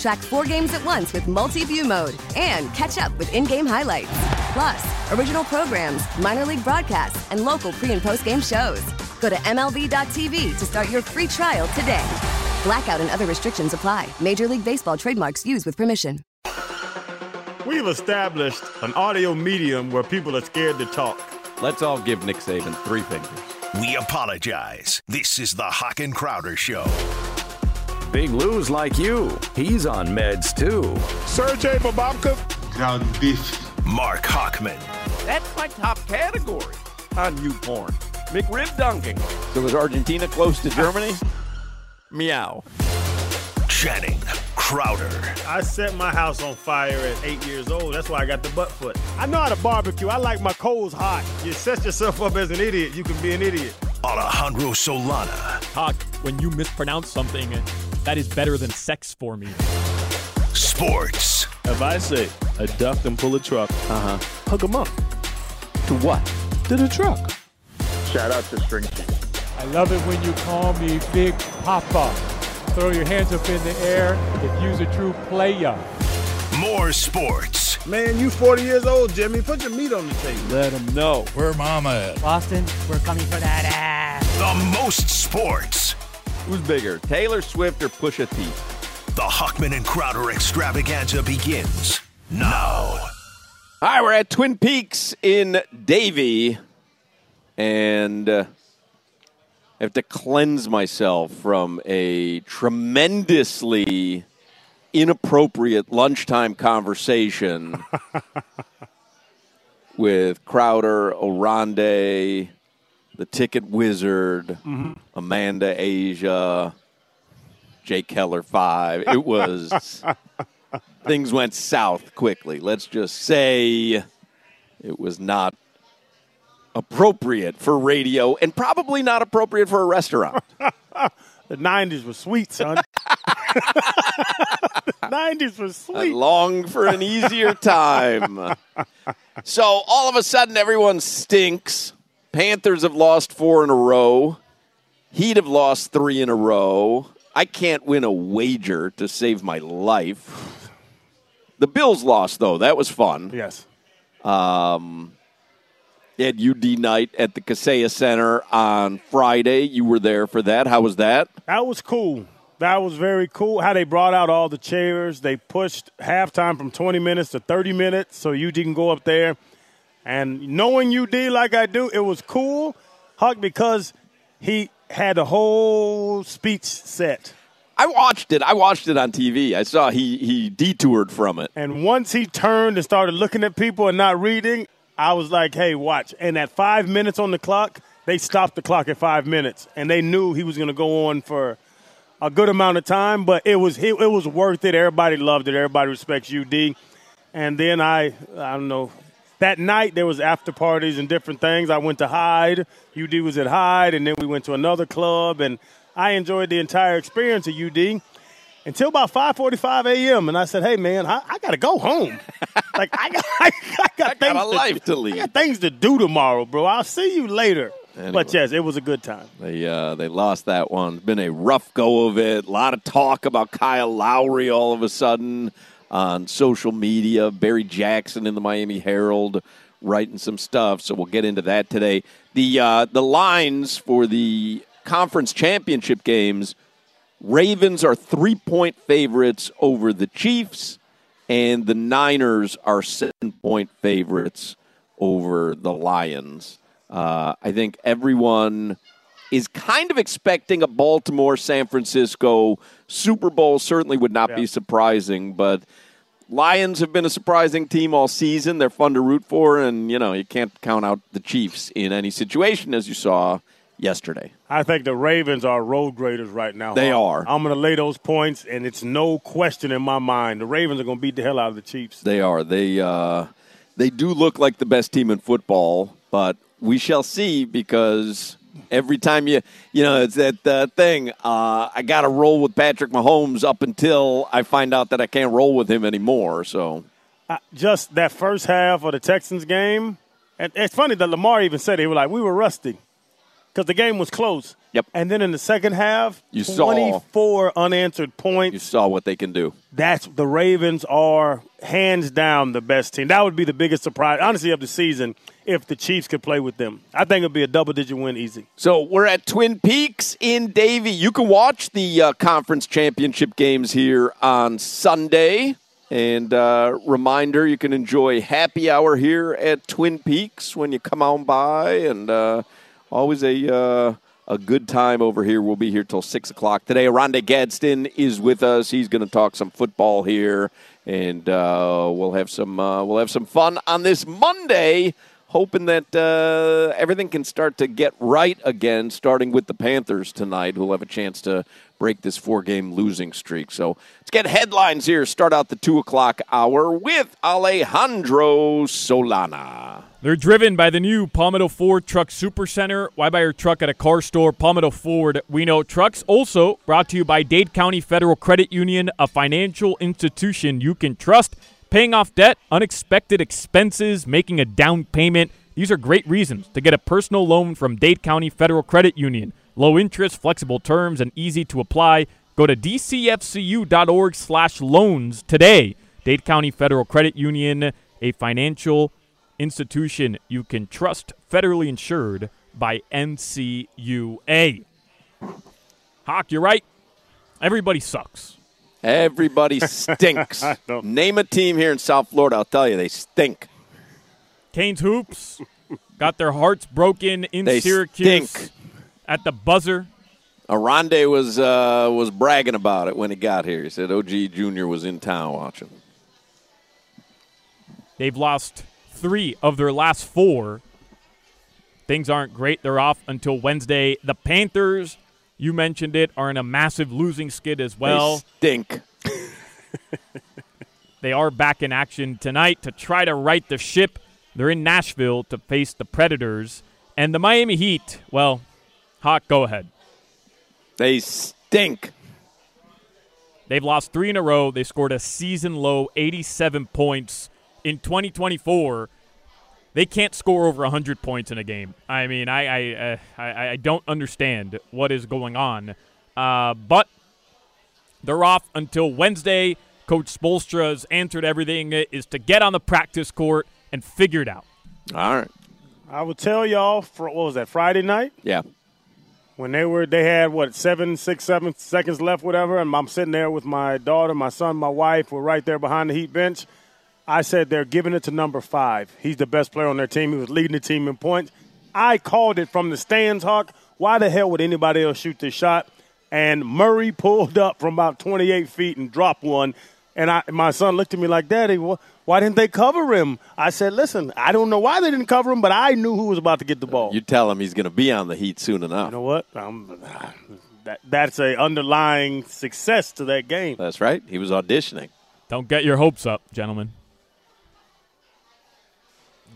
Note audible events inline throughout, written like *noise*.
Track four games at once with multi view mode and catch up with in game highlights. Plus, original programs, minor league broadcasts, and local pre and post game shows. Go to MLB.tv to start your free trial today. Blackout and other restrictions apply. Major League Baseball trademarks used with permission. We've established an audio medium where people are scared to talk. Let's all give Nick Saban three fingers. We apologize. This is the Hawk and Crowder Show. Big Lou's like you. He's on meds too. Sergey Babamka. Ground beef. Mark Hochman. That's my top category on you porn. McRib dunking. So was Argentina close to Germany? *laughs* Meow. Channing Crowder. I set my house on fire at eight years old. That's why I got the butt foot. I know how to barbecue. I like my coals hot. You set yourself up as an idiot, you can be an idiot. Alejandro Solana. Hawk, when you mispronounce something, that is better than sex for me. Sports. If I say a duck and pull a truck, Uh huh. hook 'em up To what? to the truck. Shout out to String Cheese. I love it when you call me Big Papa. Throw your hands up in the air if you's a true player. More sports. Man, you 40 years old, Jimmy. Put your meat on the table. Let them know. Where mama at? Boston, we're coming for that ass. The most sports. Who's bigger, Taylor Swift or Pusha T? The Hochman and Crowder extravaganza begins now. All right, we're at Twin Peaks in Davie, and uh, I have to cleanse myself from a tremendously inappropriate lunchtime conversation *laughs* with Crowder, Oronde, the Ticket Wizard, mm-hmm. Amanda Asia, Jake Keller Five. It was *laughs* things went south quickly. Let's just say it was not appropriate for radio and probably not appropriate for a restaurant. *laughs* The 90s were sweet, son. *laughs* the 90s was I sweet. long for an easier time. so all of a sudden, everyone stinks. Panthers have lost four in a row. Heat have lost three in a row. I can't win a wager to save my life. The Bills lost, though. That was fun. Yes. Um, had UD night at the Kaseya Center on Friday. You were there for that. How was that? That was cool. That was very cool. How they brought out all the chairs. They pushed halftime from 20 minutes to 30 minutes so UD can go up there. And knowing you UD like I do, it was cool, Huck, because he had a whole speech set. I watched it. I watched it on TV. I saw he he detoured from it. And once he turned and started looking at people and not reading, I was like, hey, watch. And at five minutes on the clock, they stopped the clock at five minutes. And they knew he was going to go on for a good amount of time, but it was it, was worth it. Everybody loved it. Everybody respects you, UD. And then I I don't know. That night there was after parties and different things. I went to Hyde. UD was at Hyde, and then we went to another club, and I enjoyed the entire experience at UD until about 5:45 a.m. And I said, "Hey, man, I, I got to go home. *laughs* like I got, I, got I things got a life to I lead. got things to do tomorrow, bro. I'll see you later." Anyway. But yes, it was a good time. They uh, they lost that one. It's been a rough go of it. A lot of talk about Kyle Lowry all of a sudden on social media. Barry Jackson in the Miami Herald writing some stuff. So we'll get into that today. The uh, the lines for the conference championship games. Ravens are three point favorites over the Chiefs, and the Niners are seven point favorites over the Lions. Uh, I think everyone is kind of expecting a Baltimore San Francisco Super Bowl. Certainly would not be surprising, but Lions have been a surprising team all season. They're fun to root for, and you know you can't count out the Chiefs in any situation, as you saw yesterday. I think the Ravens are road graders right now. They Hawk. are. I'm going to lay those points, and it's no question in my mind. The Ravens are going to beat the hell out of the Chiefs. They are. They uh, they do look like the best team in football, but we shall see because every time you you know it's that uh, thing. Uh, I got to roll with Patrick Mahomes up until I find out that I can't roll with him anymore. So Uh, just that first half of the Texans game, and it's funny that Lamar even said it. He was like, "We were rusty because the game was close." Yep. And then in the second half, You saw- 24 unanswered points. you saw what they can do. That's the Ravens are hands down the best team. That would be the biggest surprise, honestly, of the season if the Chiefs could play with them. I think it'd be a double digit win easy. So we're at Twin Peaks in Davie. You can watch the uh, conference championship games here on Sunday. And uh, reminder, you can enjoy happy hour here at Twin Peaks when you come on by, and uh, always a uh, a good time over here. We'll be here till six o'clock today. Oronde Gadsden is with us. He's going to talk some football here, and uh, we'll have some uh, we'll have some fun on this Monday hoping that uh, everything can start to get right again, starting with the Panthers tonight, who'll have a chance to break this four game losing streak. So let's get headlines here. Start out the two o'clock hour with Alejandro Solana. They're driven by the new Palmetto Ford Truck Supercenter. Why buy your truck at a car store? Palmetto Ford, we know trucks. Also brought to you by Dade County Federal Credit Union, a financial institution you can trust. Paying off debt, unexpected expenses, making a down payment. These are great reasons to get a personal loan from Dade County Federal Credit Union. Low interest, flexible terms, and easy to apply. Go to dcfcu.org slash loans today. Dade County Federal Credit Union, a financial institution you can trust, federally insured by NCUA. Hawk, you're right. Everybody sucks. Everybody *laughs* stinks. Name a team here in South Florida. I'll tell you, they stink. Canes Hoops got their hearts broken in They Syracuse stink. at the buzzer. Oronde was uh, was bragging about it when he got here. He said OG Jr. was in town watching. They've lost three of their last four. Things aren't great. They're off until Wednesday. The Panthers, you mentioned it, are in a massive losing skid as well. they stink. *laughs* They are back in action tonight to try to right the ship. They're in Nashville to face the Predators. And the Miami Heat, well, Hawk, go ahead. They stink. They've lost three in a row. They scored a season low 87 points in 2024. They can't score over 100 points in a game. I mean, I I, uh, I, I don't understand what is going on. Uh, but they're off until Wednesday. Coach Spoelstra's answered everything is to get on the practice court and figure it out. All right. I will tell y'all, for, what was that, Friday night? Yeah. when they were they had what seven six seven seconds left whatever and i'm sitting there with my daughter my son my wife were right there behind the heat bench i said they're giving it to number five he's the best player on their team he was leading the team in points i called it from the stands hawk why the hell would anybody else shoot this shot and murray *laughs* pulled up from about 28 feet and dropped one and I, my son looked at me like daddy wh- why didn't they cover him i said listen i don't know why they didn't cover him but i knew who was about to get the ball You tell him he's going to be on the Heat soon enough. you know what? Um, that, that's a underlying success to that game. That's right. He was auditioning. Don't get your hopes up, gentlemen.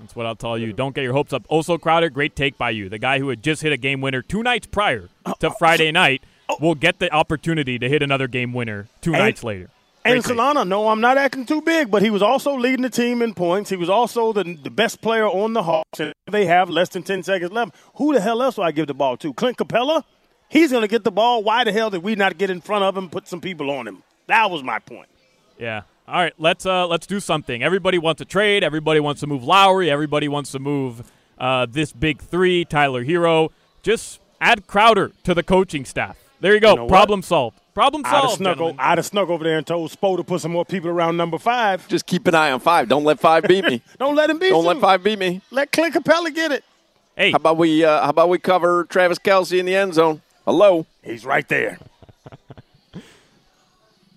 That's what I'll tell you. Don't get your hopes up. Also, Crowder, great take by you. The guy who had just hit a game winner two nights prior to oh, Friday night oh. will get the opportunity to hit another game winner two And- nights later. And Great take. Solana, no, I'm not acting too big, but he was also leading the team in points. He was also the, the best player on the Hawks, and they have less than 10 seconds left. Who the hell else do I give the ball to? Clint Capela? He's going to get the ball. Why the hell did we not get in front of him, put some people on him? That was my point. Yeah. All right, let's uh let's do something. Everybody wants to trade. Everybody wants to move Lowry. Everybody wants to move uh, this big three, Tyler Herro. Just add Crowder to the coaching staff. There you go. You know what? Problem solved. Problem I'd have, solved. snuck o- gentlemen. I'd have snuck over there and told Spo to put some more people around number five. Just keep an eye on five. Don't let five beat me. *laughs* Don't let him beat Don't you. let five beat me. Let Clint Capela get it. Hey, How about we uh, how about we cover Travis Kelce in the end zone? Hello. He's right there. *laughs*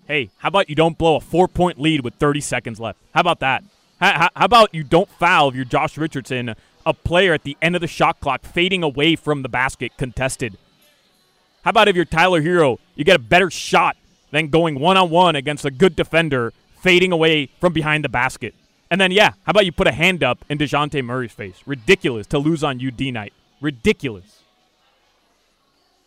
hey, how about you don't blow a four point lead with 30 seconds left? How about that? How, how, about you don't foul if you're Josh Richardson, a player at the end of the shot clock fading away from the basket contested? How about if you're Tyler Herro, you get a better shot than going one on one against a good defender fading away from behind the basket? And then, yeah, how about you put a hand up in DeJounte Murray's face? Ridiculous to lose on UD night. Ridiculous.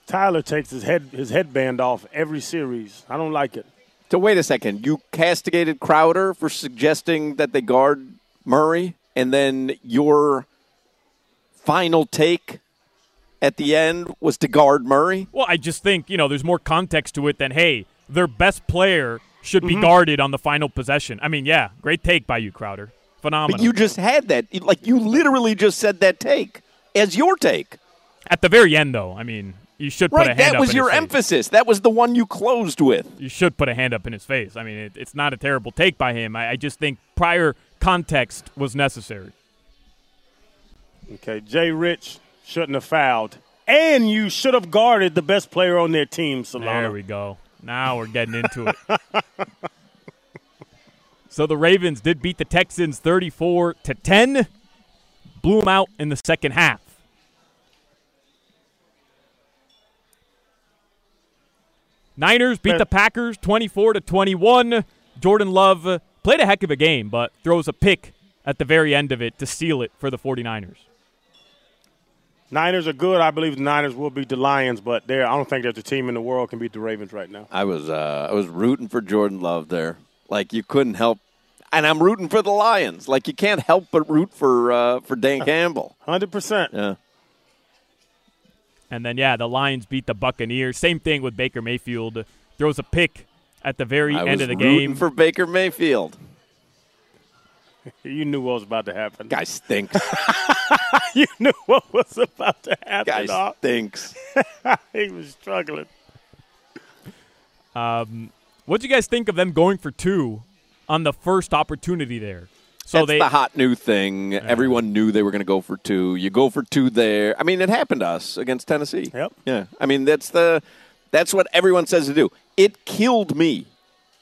Tyler takes his head his headband off every series. I don't like it. So wait a second. You castigated Crowder for suggesting that they guard Murray, and then your final take at the end was to guard Murray. Well, I just think, you know, there's more context to it than, hey, their best player should be mm-hmm. guarded on the final possession. I mean, yeah, great take by you, Crowder. Phenomenal. But you just had that. Like you literally just said that take as your take. At the very end, though, I mean, you should put a Right. hand That was your his face. emphasis. That was the one you closed with. You should put a hand up in his face. I mean, it, it's not a terrible take by him. I, I just think prior context was necessary. Okay, Jay Rich shouldn't have fouled. And you should have guarded the best player on their team, Solana. There we go. Now we're getting into it. *laughs* so the Ravens did beat the Texans 34 to 10. Blew them out in the second half. Niners beat the Packers 24 to 21. Jordan Love played a heck of a game, but throws a pick at the very end of it to seal it for the 49ers. Niners are good. I believe the Niners will beat the Lions, but there I don't think there's a team in the world can beat the Ravens right now. I was uh, I was rooting for Jordan Love there. Like you couldn't help, and I'm rooting for the Lions. Like you can't help but root for uh, for Dan *laughs* Campbell. Hundred percent. Yeah. And then, yeah, the Lions beat the Buccaneers. Same thing with Baker Mayfield. Throws a pick at the very I end of the game. for Baker Mayfield. *laughs* You knew what was about to happen. Guy stinks. *laughs* you knew what was about to happen. Guy stinks. *laughs* he was struggling. Um, what do you guys think of them going for two on the first opportunity there? So That's they the hot new thing. Everyone knew they were going to go for two. You go for two there. I mean, it happened to us against Tennessee. Yep. Yeah. I mean, that's the that's what everyone says to do. It killed me.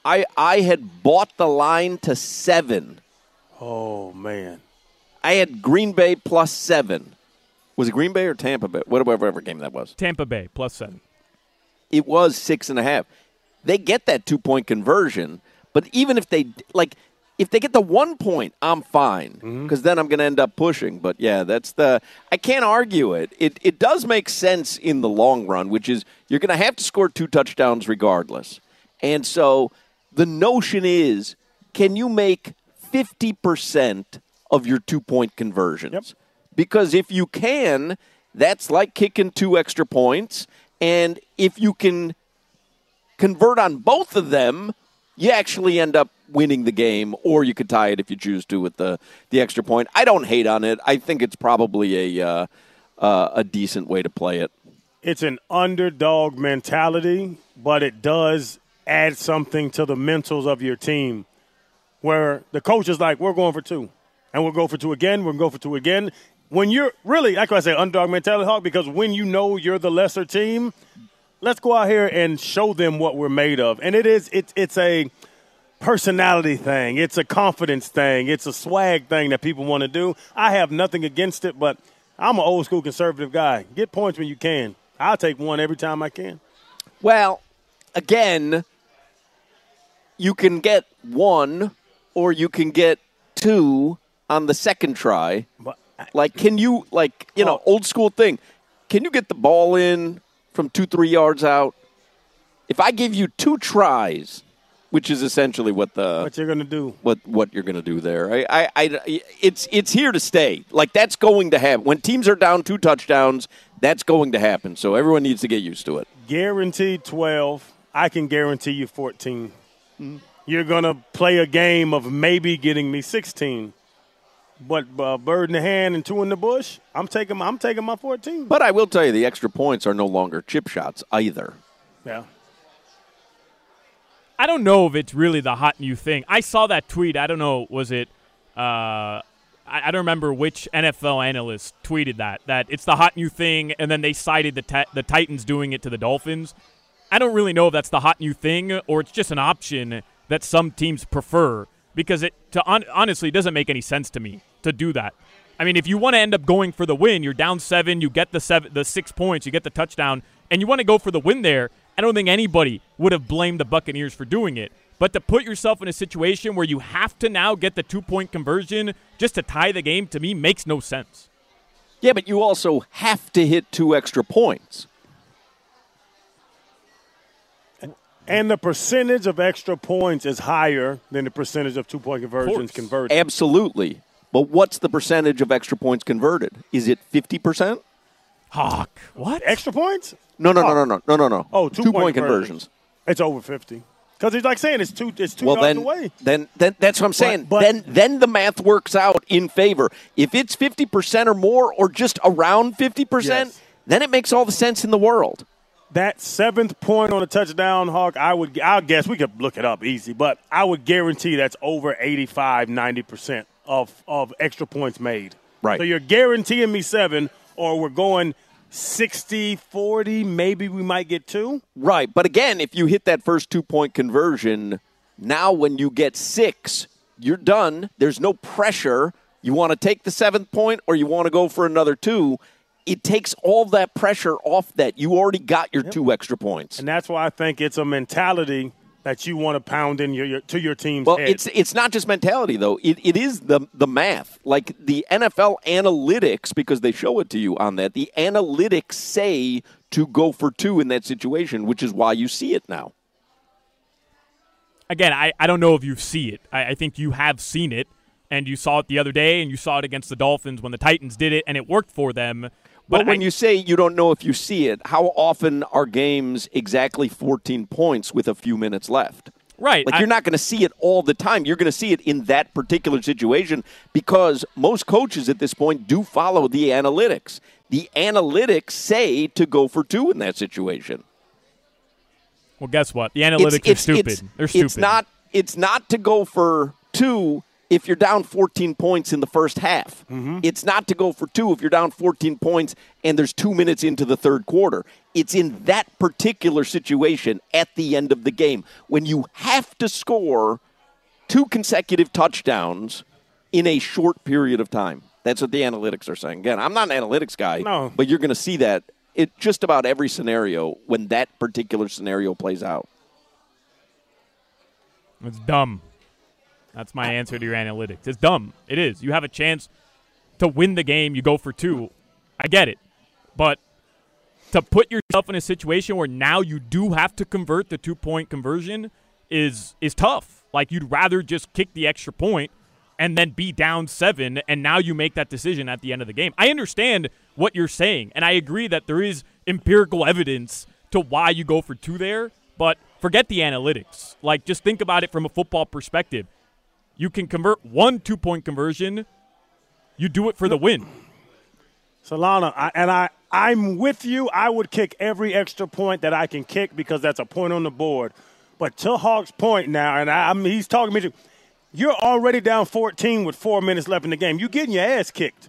I I had bought the line to seven. Oh man. I had Green Bay plus seven. Was it Green Bay or Tampa Bay? Whatever, whatever game that was. Tampa Bay plus seven. It was six and a half. They get that two point conversion, but even if they like, if they get the one point, I'm fine mm-hmm. because then I'm going to end up pushing. But yeah, that's the I can't argue it. It it does make sense in the long run, which is you're going to have to score two touchdowns regardless. And so the notion is, can you make fifty percent of your two point conversions? Because if you can, that's like kicking two extra points. And if you can convert on both of them, you actually end up winning the game, or you could tie it if you choose to with the, the extra point. I don't hate on it. I think it's probably a uh, uh, a decent way to play it. It's an underdog mentality, but it does add something to the mentals of your team where the coach is like, we're going for two. And we'll go for two again. We'll go for two again. When you're really, like I say, underdog mentality, Hawk, because when you know you're the lesser team, let's go out here and show them what we're made of. And it is, it's, it's a personality thing. It's a confidence thing. It's a swag thing that people want to do. I have nothing against it, but I'm an old school conservative guy. Get points when you can. I'll take one every time I can. Well, again, you can get one, or you can get two on the second try. Like, can you, like, you know, oh. old school thing, can you get the ball in from two, three yards out? If I give you two tries, which is essentially what the What you're going to do. what what you're going to do there. I, I, I, it's it's here to stay. Like that's going to happen when teams are down two touchdowns. That's going to happen. So everyone needs to get used to it. Guaranteed 12. I can guarantee you 14. Mm-hmm. You're going to play a game of maybe getting me 16. But uh, bird in the hand and two in the bush, I'm taking I'm taking my 14. But I will tell you, the extra points are no longer chip shots either. Yeah. I don't know if it's really the hot new thing. I saw that tweet. I don't know. Was it? Uh, I, I don't remember which NFL analyst tweeted that that it's the hot new thing, and then they cited the ti- the Titans doing it to the Dolphins. I don't really know if that's the hot new thing or it's just an option that some teams prefer because it to on, honestly it doesn't make any sense to me to do that. I mean, if you want to end up going for the win, you're down seven, you get the seven, the six points, you get the touchdown, and you want to go for the win there. I don't think anybody would have blamed the Buccaneers for doing it. But to put yourself in a situation where you have to now get the two point conversion just to tie the game, to me, makes no sense. Yeah, but you also have to hit two extra points. And the percentage of extra points is higher than the percentage of two point conversions converted. Absolutely. But what's the percentage of extra points converted? Is it 50%? Hawk. What? Extra points? No, no, no, no, no, no, no, no. Oh, two, two point, point conversions. conversions. It's over 50. Because he's like saying it's two, it's two Well, yards then, away. then, then that's what I'm saying. but- then, then the math works out in favor. If it's 50% or more, or just around 50%, Yes. then it makes all the sense in the world. That seventh point on a touchdown, Hawk, I would, I guess we could look it up easy, but I would guarantee that's over 85, 90% of, of extra points made. Right. So you're guaranteeing me seven, or we're going 60, 40, maybe we might get two. Right. But again, if you hit that first two point conversion, now when you get six, you're done. There's no pressure. You want to take the seventh point or you want to go for another two. It takes all that pressure off that. You already got your two extra points. And that's why I think it's a mentality that you want to pound in your, your to your team's Well, head. it's it's not just mentality though. It, it is the the math. Like the NFL analytics, because they show it to you on that. The analytics say to go for two in that situation, which is why you see it now. Again, I, I don't know if you see it. I, I think you have seen it, and you saw it the other day, and you saw it against the Dolphins when the Titans did it, and it worked for them. But when I- you say you don't know if you see it, how often are games exactly 14 points with a few minutes left? Right. Like I- you're not going to see it all the time. You're going to see it in that particular situation because most coaches at this point do follow the analytics. The analytics say to go for two in that situation. well, guess what? The analytics are stupid. It's, They're stupid. It's not. It's not to go for two if you're down 14 points in the first half. Mm-hmm. It's not to go for two if you're down 14 points and there's two minutes into the third quarter. It's in that particular situation at the end of the game when you have to score two consecutive touchdowns in a short period of time. That's what the analytics are saying. Again, I'm not an analytics guy, No. but you're going to see that it just about every scenario when that particular scenario plays out. It's dumb. That's my answer to your analytics. It's dumb. It is. You have a chance to win the game. You go for two. I get it. But to put yourself in a situation where now you do have to convert the two point conversion is is tough. Like you'd rather just kick the extra point and then be down seven, and now you make that decision at the end of the game. I understand what you're saying, and I agree that there is empirical evidence to why you go for two there, but forget the analytics. Like just think about it from a football perspective. You can convert one two point conversion, you do it for the win. Solana, I, and I, I'm with you. I would kick every extra point that I can kick because that's a point on the board. But to Hawk's point now, and I, I mean, he's talking to me. You're already down 14 with four minutes left in the game. You're getting your ass kicked.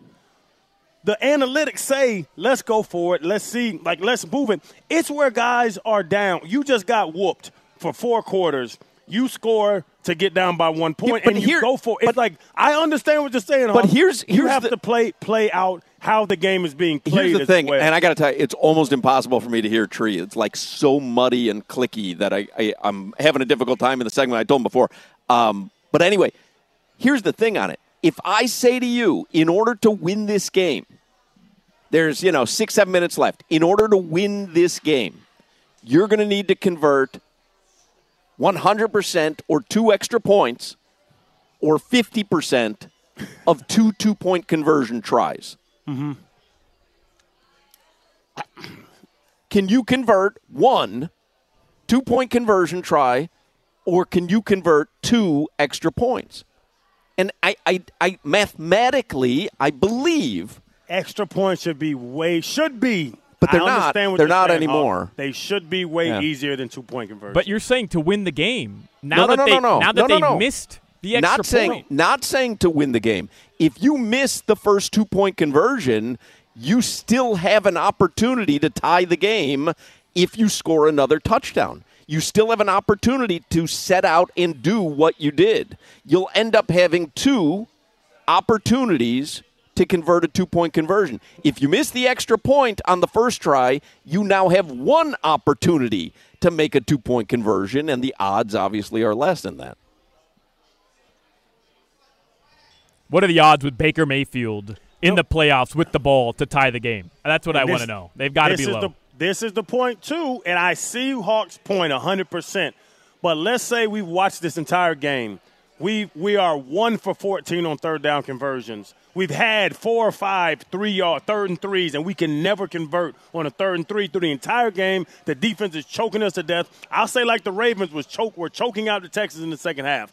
The analytics say, let's go for it. Let's see, like, let's move it. It's where guys are down. You just got whooped for four quarters. You score to get down by one point, but and here- you go for it. It's like I understand what you're saying, But Hawk. here's- you have the- to play play out how the game is being played. Here's the thing, well. and I got to tell you, it's almost impossible for me to hear Tree. It's like so muddy and clicky that I, I I'm having a difficult time in the segment. I told him before. Um, but anyway, here's the thing on it. If I say to you, in order to win this game, there's you know six seven minutes left. In order to win this game, you're going to need to convert 100% or two extra points, or 50% of two two point conversion tries. Mm-hmm. Can you convert one two point conversion try, or can you convert two extra points? And I, I, I mathematically, I believe extra points should be way should be. But they're I not. what They're not saying, anymore. Hawk. They should be way Yeah. easier than two point conversion. But you're saying to win the game. Now No, no, that no, they no, no. now that No, no, they no. missed The extra not saying point. not saying to win the game. If you miss the first two point conversion, you still have an opportunity to tie the game if you score another touchdown. You still have an opportunity to set out and do what you did. You'll end up having two opportunities to convert a two point conversion. If you miss the extra point on the first try, you now have one opportunity to make a two point conversion, and the odds obviously are less than that. What are the odds with Baker Mayfield in the playoffs with the ball to tie the game? That's what I want to know. They've got to be low. The, this is the point too, and I see Hawks' point point 100. percent But let's say we've watched this entire game. We we are one for 14 on third down conversions. We've had four or five three yard third and threes, and we can never convert on a third and three through the entire game. The defense is choking us to death. I'll say like the Ravens was choke were choking out the Texans in the second half.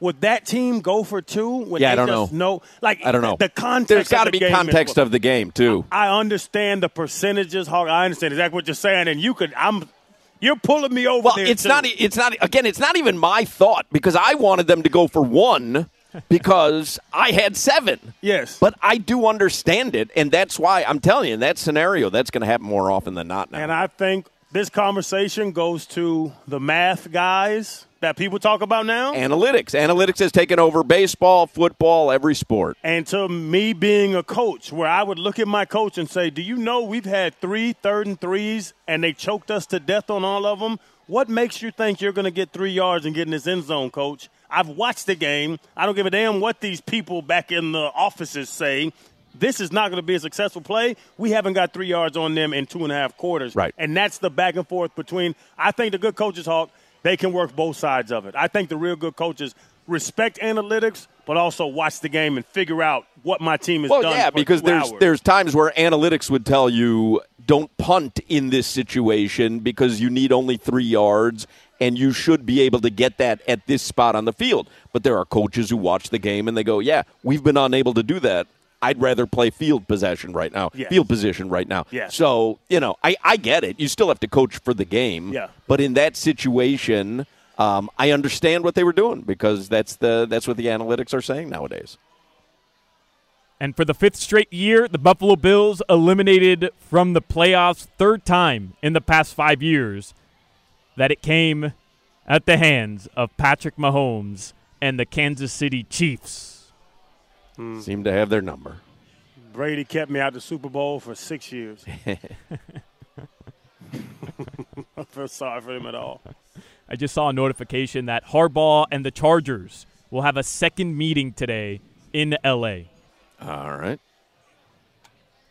Would that team go for two? When Yeah, I don't know. know. Like I don't know. The context. There's got to be context of the game too. I understand the percentages, Hawk. I understand exactly what you're saying, and you could. I'm. You're pulling me over Well, it's too. not. It's not. Again, it's not even my thought because I wanted them to go for one *laughs* because I had seven. Yes, but I do understand it, and that's why I'm telling you in that scenario that's going to happen more often than not now. And I think this conversation goes to the math guys that people talk about now. Analytics. Analytics has taken over baseball, football, every sport. And to me being a coach, where I would look at my coach and say, Do you know we've had three third and threes and they choked us to death on all of them? What makes you think you're going to get three yards and get in this end zone, coach? I've watched the game. I don't give a damn what these people back in the offices say. This is not going to be a successful play. We haven't got three yards on them in two and a half quarters. Right. And that's the back and forth between, I think the good coaches, Hawk, they can work both sides of it. I think the real good coaches respect analytics, but also watch the game and figure out what my team has Well, done. yeah, because there's hours. there's times where analytics would tell you don't punt in this situation because you need only three yards and you should be able to get that at this spot on the field. But there are coaches who watch the game and they go, "Yeah, we've been unable to do that. I'd rather play field possession right now, Yes. field position right now." Yes. So you know, I I get it. You still have to coach for the game. Yeah. But in that situation. Um, I understand what they were doing because that's the that's what the analytics are saying nowadays. And for the fifth straight year, the Buffalo Bills eliminated from the playoffs, third time in the past five years that it came at the hands of Patrick Mahomes and the Kansas City Chiefs. Mm. Seem to have their number. Brady kept me out the Super Bowl for six years. *laughs* I feel sorry for him at all. I just saw a notification that Harbaugh and the Chargers will have a second meeting today in LA. All right.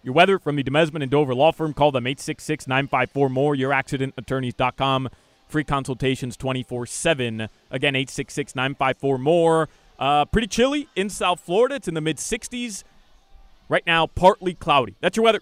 Your weather from the Demesman and Dover Law Firm. Call them 866 954 more. YourAccidentAttorneys.com. Free consultations 24 7. Again, 866 954 more. Uh, pretty chilly in South Florida. It's in the mid 60s. Right now, partly cloudy. That's your weather.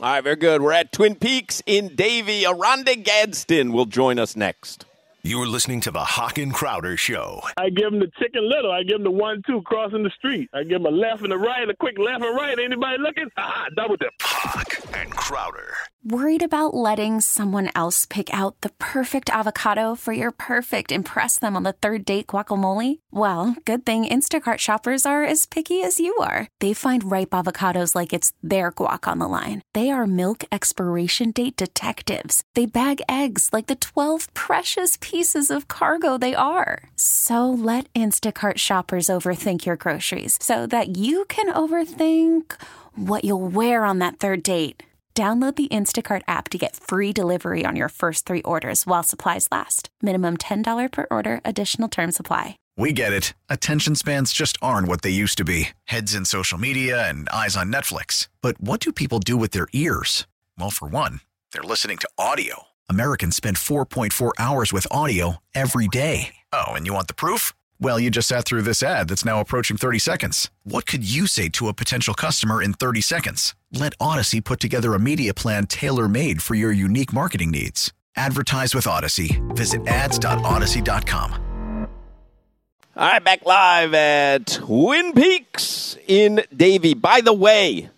All right, very good. We're at Twin Peaks in Davie. Oronde Gadsden will join us next. You're listening to the Hawk and Crowder Show. I give him the chicken little. I give him the one two crossing the street. I give him a left and a right, a quick left and right. Anybody looking? Ah, double dip. Hawk and Crowder. Worried about letting someone else pick out the perfect avocado for your perfect impress them on the third date guacamole? Well, good thing Instacart shoppers are as picky as you are. They find ripe avocados like it's their guac on the line. They are milk expiration date detectives. They bag eggs like the 12 precious pieces of cargo they are. So let Instacart shoppers overthink your groceries so that you can overthink what you'll wear on that third date. Download the Instacart app to get free delivery on your first three orders while supplies last. Minimum $10 per order, additional term supply. We get it. Attention spans just aren't what they used to be heads in social media and eyes on Netflix. But what do people do with their ears? Well, for one, they're listening to audio. Americans spend 4.4 hours with audio every day. Oh, and you want the proof? Well, you just sat through this ad that's now approaching 30 seconds. What could you say to a potential customer in 30 seconds? Let Audacy put together a media plan tailor made for your unique marketing needs. Advertise with Audacy. Visit ads.audacy.com. All right, back live at Twin Peaks in Davie. By the way,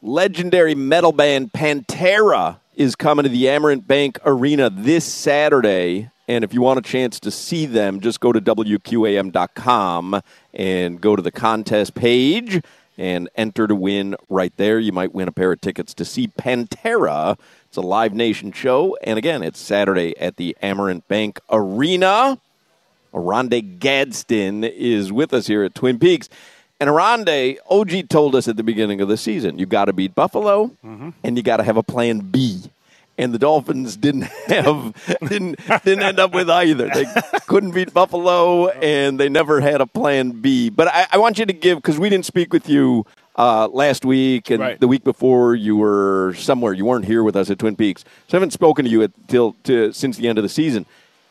legendary metal band Pantera is coming to the Amerant Bank Arena this Saturday. And if you want a chance to see them, just go to WQAM.com and go to the contest page and enter to win right there. You might win a pair of tickets to see Pantera. It's a Live Nation show. And again, it's Saturday at the Amerant Bank Arena. Oronde Gadsden is with us here at Twin Peaks. And Oronde, OG told us at the beginning of the season, you got to beat Buffalo and you got to have a plan B. And the Dolphins didn't *laughs* have didn't didn't end up with either. They *laughs* couldn't beat Buffalo, and they never had a plan B. But I, I want you to give because we didn't speak with you uh, last week and Right. the week before. You were somewhere. You weren't here with us at Twin Peaks, so I haven't spoken to you at, till to, since the end of the season.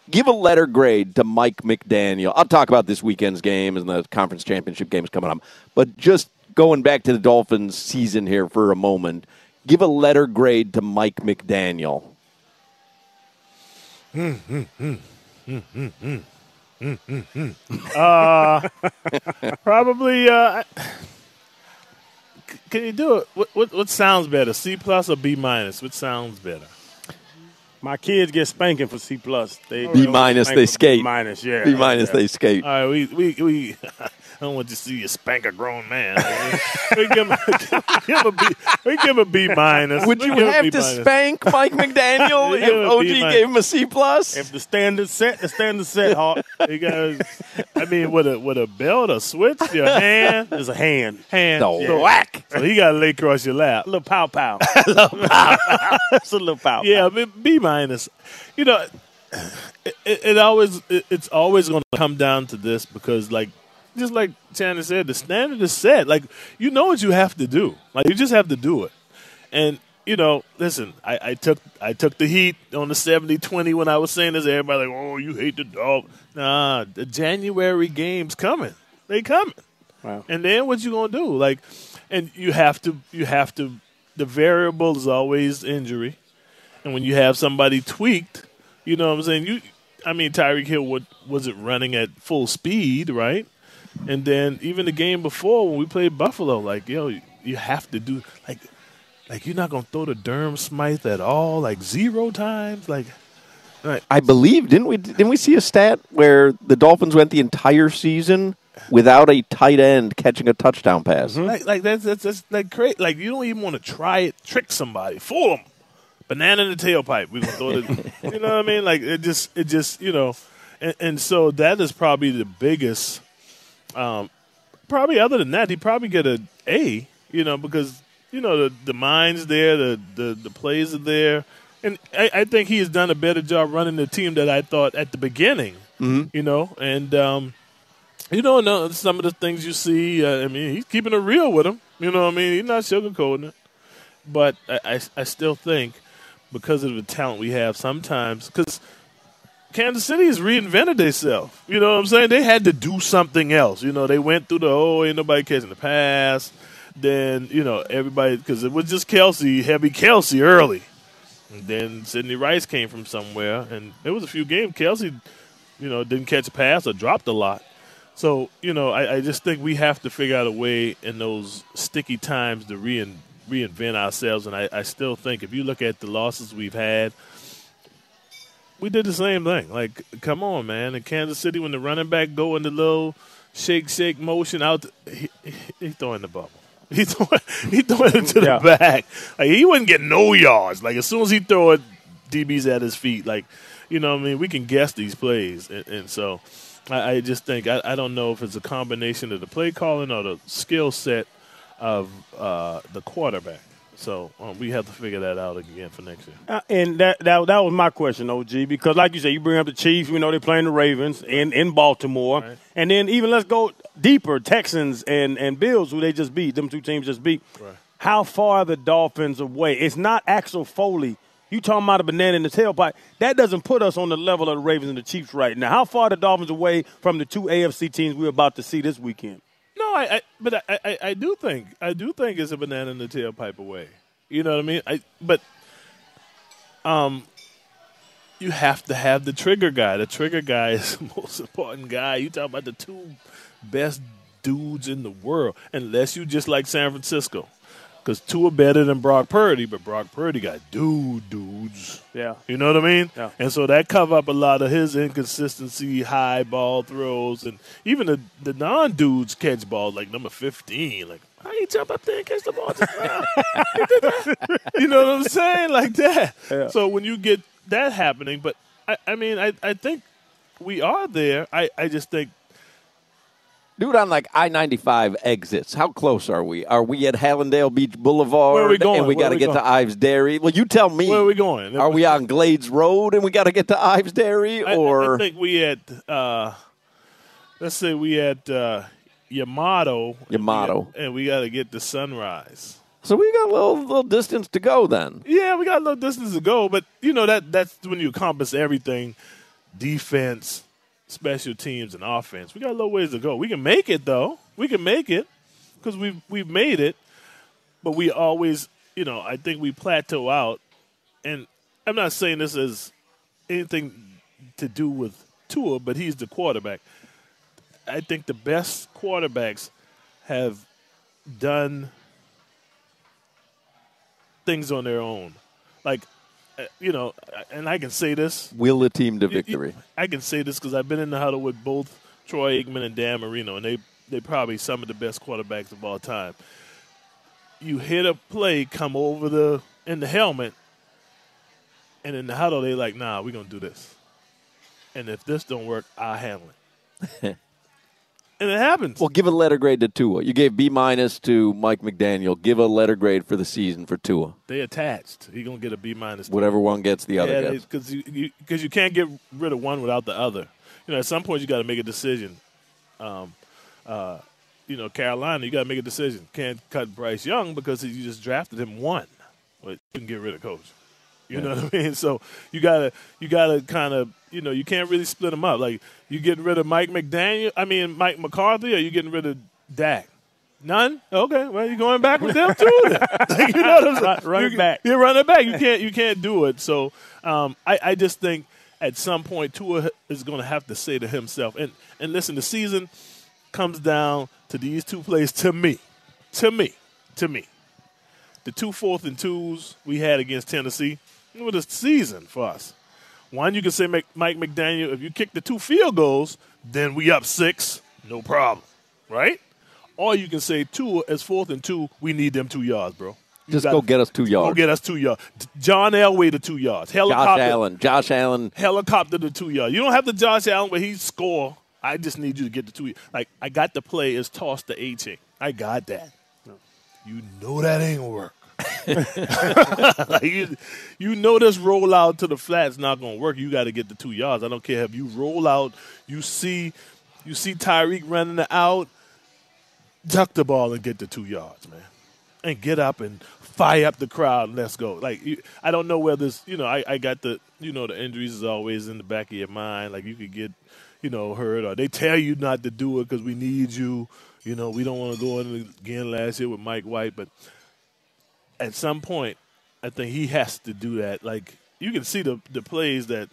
Give a letter grade to Mike McDaniel. I'll talk about this weekend's game and the conference championship games coming up. But just going back to the Dolphins season here for a moment, give a letter grade to Mike McDaniel. *laughs* uh, probably. Uh, can you do it? What, what what sounds better, C plus or B minus? Which sounds better? My kids get spanking for C plus. They B minus, they skate. B minus, yeah. B minus, they skate. All right, we we we. *laughs* I don't want to see you spank a grown man. *laughs* we give him, *laughs* give him a B. Give him a B minus. Would you give have to spank Mike *laughs* McDaniel if give him a OG gave him a C plus? If the standard set, the standard set, Hawk. Because I mean, with a with a belt, a switch, your hand is a hand. hand, The yeah. whack. So he got to lay across your lap. A little pow pow. It's a little pow. Pow. Yeah, B, B minus. You know, it, it, it always it, it's always going to come down to this because, like, just like Shannon said, the standard is set. Like, you know what you have to do. Like, you just have to do it. And you know, listen, I, I took I took the heat on the 70-20 when I was saying this. Everybody like, oh, you hate the dog. Nah, the January game's coming. They coming. Wow. And then what you gonna do? Like, and you have to you have to. The variable is always injury, and when you have somebody tweaked, you know what I'm saying. You, I mean, Tyreek Hill what was it running at full speed, right? And then even the game before when we played Buffalo, like yo, you, you have to do like, like you're not gonna throw the Durham Smythe at all, like zero times, like. Right. I believe didn't we didn't we see a stat where the Dolphins went the entire season without a tight end catching a touchdown pass? Mm-hmm. Like, like that's, that's that's like great. Like you don't even want to try it, trick somebody, fool them. Banana in the tailpipe. We gonna throw it. *laughs* you know what I mean? Like it just, it just, you know, and, and so that is probably the biggest. Um, probably other than that, he probably get a A. You know, because you know the the mind's there, the the the plays are there, and I, I think he has done a better job running the team that I thought at the beginning. Mhm. You know, and um, you know, no, some of the things you see, uh, I mean, he's keeping it real with him. You know what I mean? He's not sugarcoating it. But I, I, I still think because of the talent we have sometimes, because Kansas City has reinvented themselves. You know what I'm saying? They had to do something else. You know, they went through the, oh, ain't nobody catching the pass. Then, you know, everybody, because it was just Kelce, heavy Kelce early. And then Sidney Rice came from somewhere, and there was a few games Kelce, you know, didn't catch a pass or dropped a lot. So you know, I, I just think we have to figure out a way in those sticky times to rein, reinvent ourselves. And I, I still think if you look at the losses we've had, we did the same thing. Like, come on, man! In Kansas City, when the running back go in the little shake shake motion out, he, he, he throwing the bubble. *laughs* He throwing he throwing it to the Yeah. back. Like he wouldn't get no yards. Like as soon as he throw it, DB's at his feet. Like you know, what I mean, we can guess these plays, and, and so I, I just think I, I don't know if it's a combination of the play calling or the skill set of uh, the quarterback. So um, we have to figure that out again for next year. Uh, and that, that that was my question, OG, because like you said, you bring up the Chiefs. We know they're playing the Ravens in, in Baltimore, and then even let's go deeper, Texans and and Bills, who they just beat. Them two teams just beat. How far are the Dolphins away? It's not Axel Foley. You talking about a banana in the tailpipe? That doesn't put us on the level of the Ravens and the Chiefs right now. How far are the Dolphins away from the two AFC teams we're about to see this weekend? I, I but I, I, I do think I do think it's a banana in the tailpipe away. You know what I mean? I but um you have to have the trigger guy. The trigger guy *laughs* is the most important guy. You talk about the two best dudes in the world, unless you just like San Francisco. Because two are better than Brock Purdy, but Brock Purdy got dude dudes. Yeah. You know what I mean? Yeah. And so that cover up a lot of his inconsistency, high ball throws, and even the the non dudes catch balls like number fifteen. Like how you jump up there and catch the ball? *laughs* *laughs* You know what I'm saying? Like that. Yeah. So when you get that happening, but I, I mean, I, I think we are there. I, I just think Dude, on like I ninety five exits, how close are we? Are we at Hallandale Beach Boulevard? Where are we going? And we got to get to? Ives Dairy. Well, you tell me. where are we going? Are we on Glades Road and we got to get to Ives Dairy, I- or I, think we at uh, let's say we at uh, Yamato. Yamato. and we got to get to Sunrise. so we got a little little distance to go then? Yeah, we got a little distance to go, but you know that that's when you encompass everything: defense, special teams, and offense. We got a little ways to go. We can make it though. We can make it because we've we've made it, but we always, you know, I think we plateau out. And I'm not saying this is anything to do with Tua, but he's the quarterback. I think the best quarterbacks have done things on their own. Like, Uh, you know, and I can say this. Will the team to victory? I can say this because I've been in the huddle with both Troy Aikman and Dan Marino, and they they probably some of the best quarterbacks of all time. You hit a play come over the in the helmet, and in the huddle they like, nah, we're gonna do this, and if this don't work, I'll handle it. *laughs* and it happens. Well, give a letter grade to Tua. You gave B minus to Mike McDaniel. Give a letter grade for the season for Tua. They attached. He gonna get a B minus. Whatever one gets, the other yeah, gets. because you, you, 'cause you can't get rid of one without the other. You know, at some point you got to make a decision. Um, uh, you know, Carolina, you got to make a decision. Can't cut Bryce Young because you just drafted him one. But you can get rid of coach. You know what I mean? *laughs* So you gotta you gotta kind of you know you can't really split them up. Like you getting rid of Mike McDaniel, I mean Mike McCarthy, or you getting rid of Dak? None. Okay, well you're going back with them too. then. *laughs* Like, you know what I'm saying? Run it You- back. You're running back. You can't you can't do it. So um, I I just think at some point Tua is going to have to say to himself and and listen. The season comes down to these two plays. To me, to me, to me the two fourth and twos we had against Tennessee, it was a season for us. One, you can say Mike McDaniel, if you kick the two field goals, then we up six, no problem, right? Or you can say two as fourth and two, we need them two yards, bro. You Just go get us two yards. Go get us two yards. John Elway the two yards. Josh Helicopter, Allen. Josh Allen. helicopter the two yards. You don't have the Josh Allen where he score. I just need you to get the two. Like I got the play is toss the A chain. I got that. You know that ain't gonna work. *laughs* you, you know this rollout to the flat's not gonna work. You got to get the two yards. I don't care if you roll out. You see, you see Tyreek running it out. Duck the ball and get the two yards, man, and get up and fire up the crowd and let's go. Like you, I don't know where this. You know, I, I got the you know the injuries is always in the back of your mind. Like you could get you know hurt or they tell you not to do it because we need you. You know, we don't want to go in again last year with Mike White, but at some point, I think he has to do that. Like you can see the the plays that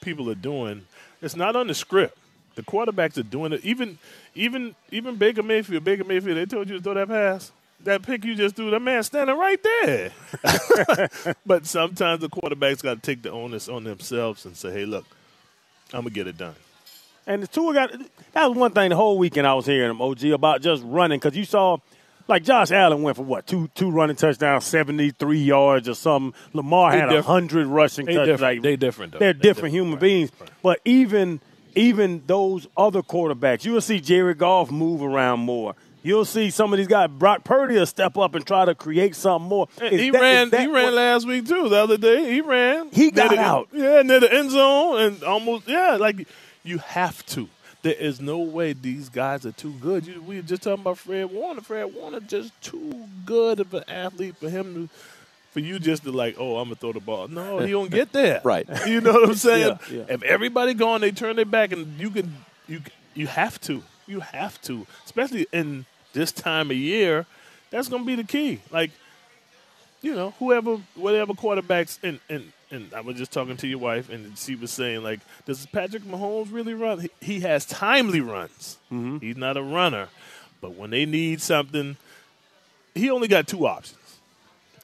people are doing. It's not on the script. The quarterbacks are doing it. Even even even Baker Mayfield, Baker Mayfield, they told you to throw that pass. That pick you just threw, that man standing right there. *laughs* but sometimes the quarterbacks got to take the onus on themselves and say, "Hey, look, I'm gonna get it done." And the Tua got that was one thing the whole weekend I was hearing him OG about just running because you saw like Josh Allen went for what two two running touchdowns, seventy three yards or something. Lamar They had a hundred rushing They touchdowns. different. Like, They different, though. They're They different different. human Right. beings. But even even those other quarterbacks, you'll see Jared Goff move around more. You'll see some of these guys. Brock Purdy will step up and try to create something more. Is he that- ran. He ran what- last week too. The other day, he ran. He got the- out. Yeah, near the end zone and almost. Yeah, like you have to. There is no way these guys are too good. You, we were just talking about Fred Warner. Fred Warner just too good of an athlete for him to. For you just to like, oh, I'm gonna throw the ball. No, he don't get *laughs* there. Right. You know what I'm *laughs* saying? Yeah, yeah. If everybody gone, they turn their back, and you can, you you have to, you have to, especially in this time of year. That's gonna be the key. Like you know, whoever, whatever quarterbacks, and, and, and I was just talking to your wife, and she was saying, like, does Patrick Mahomes really run? He, he has timely runs. Mm-hmm. He's not a runner. But when they need something, he only got two options.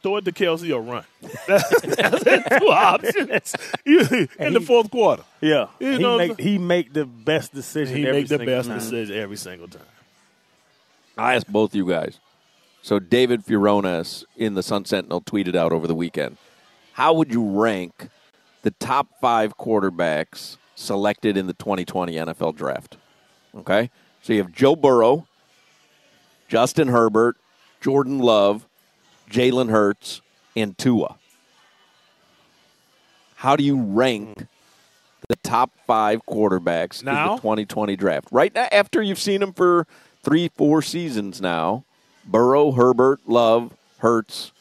throw it to Kelce or run. *laughs* That's, that's two options *laughs* You- in the fourth quarter. Yeah, You he know, make he make the best decision. he every make the best time. decision every single time. I asked both of you guys. So David Furones in the Sun Sentinel tweeted out over the weekend. How would you rank the top five quarterbacks selected in the 2020 NFL draft? Okay. So you have Joe Burrow, Justin Herbert, Jordan Love, Jalen Hurts, and Tua. How do you rank the top five quarterbacks in the 2020 draft? Right now, after you've seen them for three, four seasons now, Burrow, Herbert, Love, Hurts,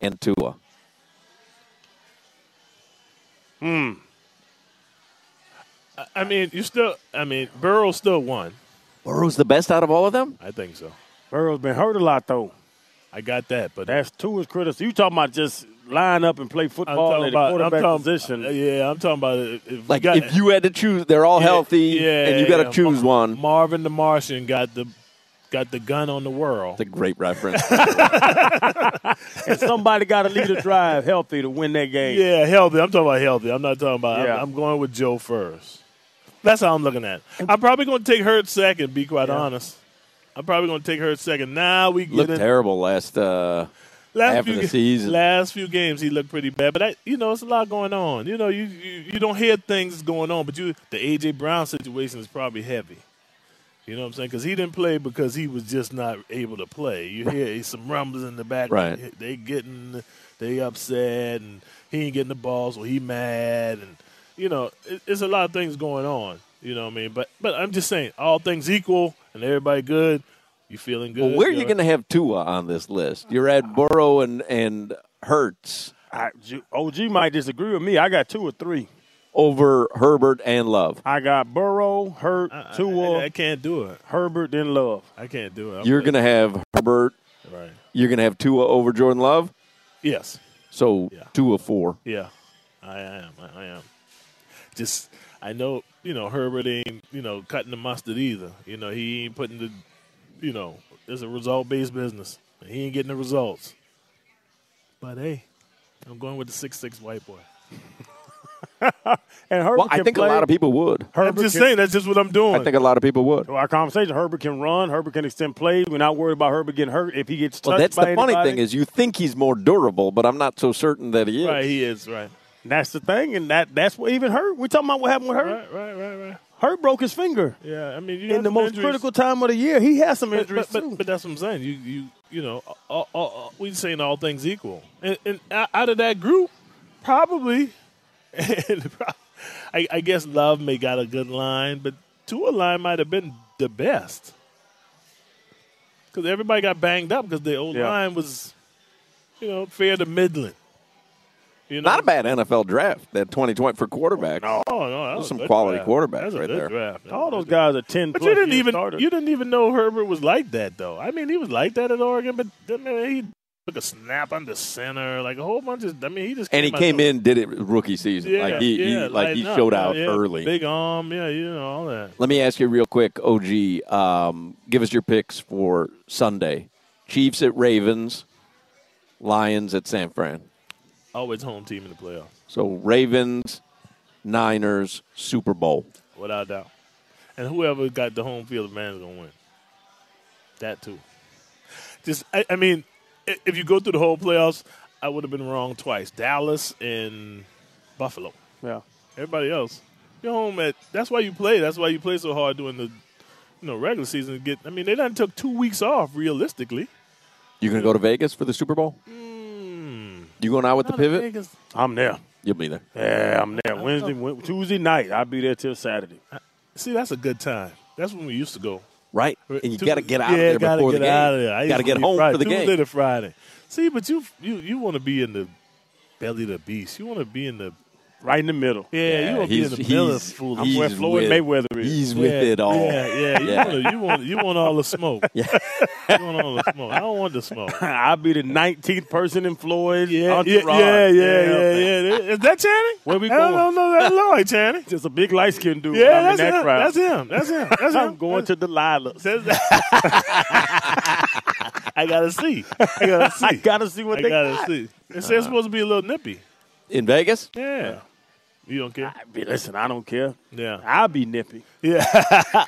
and Tua. Hmm. I- I mean, you still. I mean, Burrow still won. Burrow's the best out of all of them. I think so. Burrow's been hurt a lot though. I got that, but That's two is critical. You talking about just line up and play I'm football talking in the about. I'm quarterback talking, position? uh, yeah, I'm talking about if, if Like got- if you had to choose, they're all Yeah, healthy, yeah, and you got to yeah. choose one. Marvin the Martian got the got the gun on the world. It's a great reference. *laughs* and somebody got to lead a drive healthy to win that game. Yeah, healthy. I'm talking about healthy. I'm not talking about. Yeah. I'm, I'm going with Joe first. That's how I'm looking at. it. I'm probably going to take Hurts second. Be quite honest. I'm probably going to take Hurts second. Now we get Looked in, terrible last uh, last half few of the season. Last few games, he looked pretty bad. But I, you know, it's a lot going on. You know, you you, you don't hear things going on, but you the AJ Brown situation is probably heavy. You know what I'm saying? Because he didn't play because he was just not able to play. You hear some rumbles in the back. Right. They getting they upset and he ain't getting the ball, so he mad and you know it, it's a lot of things going on. You know what I mean? But but I'm just saying, all things equal and everybody good. You feeling good? well, where are know? you going to have Tua on this list? You're at Burrow and and Hurts I, OG might disagree with me. I got two or three. Over Herbert and Love. I got Burrow, Hurt, Tua, I, I can't do it. Herbert, then Love. I can't do it. I'm You're going to have Herbert. right. You're going to have Tua over Jordan Love. Yes. So two Tua four. Yeah, I am. I- I am. Just I know you know Herbert ain't you know cutting the mustard either. You know he ain't putting the you know it's a result based business. He ain't getting the results. But hey, I'm going with the six six white boy. *laughs* *laughs* And Herbert Well, I can think play. a lot of people would. Herbert I'm just can- saying that's just what I'm doing. I think a lot of people would. To our conversation, Herbert can run. Herbert can extend plays. We're not worried about Herbert getting hurt if he gets touched Well, that's by the funny thing is you think he's more durable, but I'm not so certain that he is. right, he is right. that's the thing, and that that's what even hurt. We're talking about what happened with Hurt. Right, right, right, right. Hurt broke his finger Yeah, I mean you in the some most injuries. critical time of the year. He has some But, injuries but, too. but, but that's what I'm saying. You you you know, all, all, all, we saying all things equal, and, and out of that group, probably, *laughs* and I, I guess Love may got a good line, but Tua line might have been the best because everybody got banged up because the old Yeah. line was, you know, fair to middling. You know, Not a bad NFL draft that 2020 for quarterback. Oh no, that Those was some quality draft. quarterbacks That's a right good there. Draft. All those guys are ten. But plus you didn't even starters. you didn't even know Herbert was like that though. I mean, he was like that at Oregon, but I mean, he took a snap under center, like a whole bunch of. I mean, he just And he came in, did it rookie season. Yeah, like he, he yeah, like he lighten up, showed out yeah. early. Big arm, yeah, you know all that. Let me ask you real quick, OG. Um, give us your picks for Sunday: Chiefs at Ravens, Lions at San Fran. Always home team in the playoffs, So Ravens, Niners, Super Bowl. without doubt. And whoever got the home field advantage is gonna win. That too. Just, I, I mean, if you go through the whole playoffs, I would have been wrong twice. Dallas and Buffalo. Yeah. Everybody else, you're home at. That's why you play. That's why you play so hard during the, you know, regular season. To get. I mean, they done took two weeks off realistically. You gonna go to Vegas for the Super Bowl? Hmm. You going out with the pivot? Vegas- I'm there. You'll be there. Yeah, I'm there. Wednesday, Tuesday night. I'll be there till Saturday. See, that's a good time. That's when we used to go. Right? And you got to get out yeah, of there gotta before the game. out of there. I Got to get home Friday, for the Tuesday game. to Friday. See, but you you you want to be in the belly of the beast. You want to be in the Right in the middle. yeah. you want to be in the middle of he's- fool. I'm where Floyd with- Mayweather is. He's yeah, with it all. Yeah, yeah. You, Yeah. Want, you want you want all the smoke. *laughs* Yeah. You want all the smoke. I don't want the smoke. *laughs* I'll be the 19th person in Floyd's Yeah, yeah, entourage. yeah, yeah, yeah, yeah. Is that Channing? Where we going? I don't going? know that Lloyd Channing. Just a big light skinned dude. Yeah, I'm in that's that him. crowd. That's him. That's him. That's *laughs* him. I'm going to Delilah's. That's- I gotta see. I gotta see. I gotta see what I they gotta got. see. It says it's supposed to be a little nippy. In Vegas? Yeah. You don't care? I mean, listen, I don't care. Yeah. I'll be nippy. Yeah. *laughs*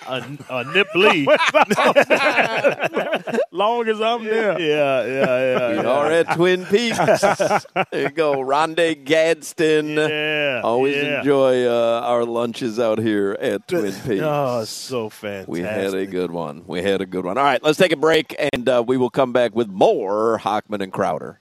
a, a nipply. *laughs* *laughs* Long as I'm there. Yeah, yeah, yeah. We yeah. are at Twin Peaks. there you go. Rondé Gadsden. Yeah. Always yeah. enjoy uh, our lunches out here at Twin Peaks. Oh, so fantastic. We had a good one. We had a good one. All right, let's take a break, and uh, we will come back with more Hochman and Crowder.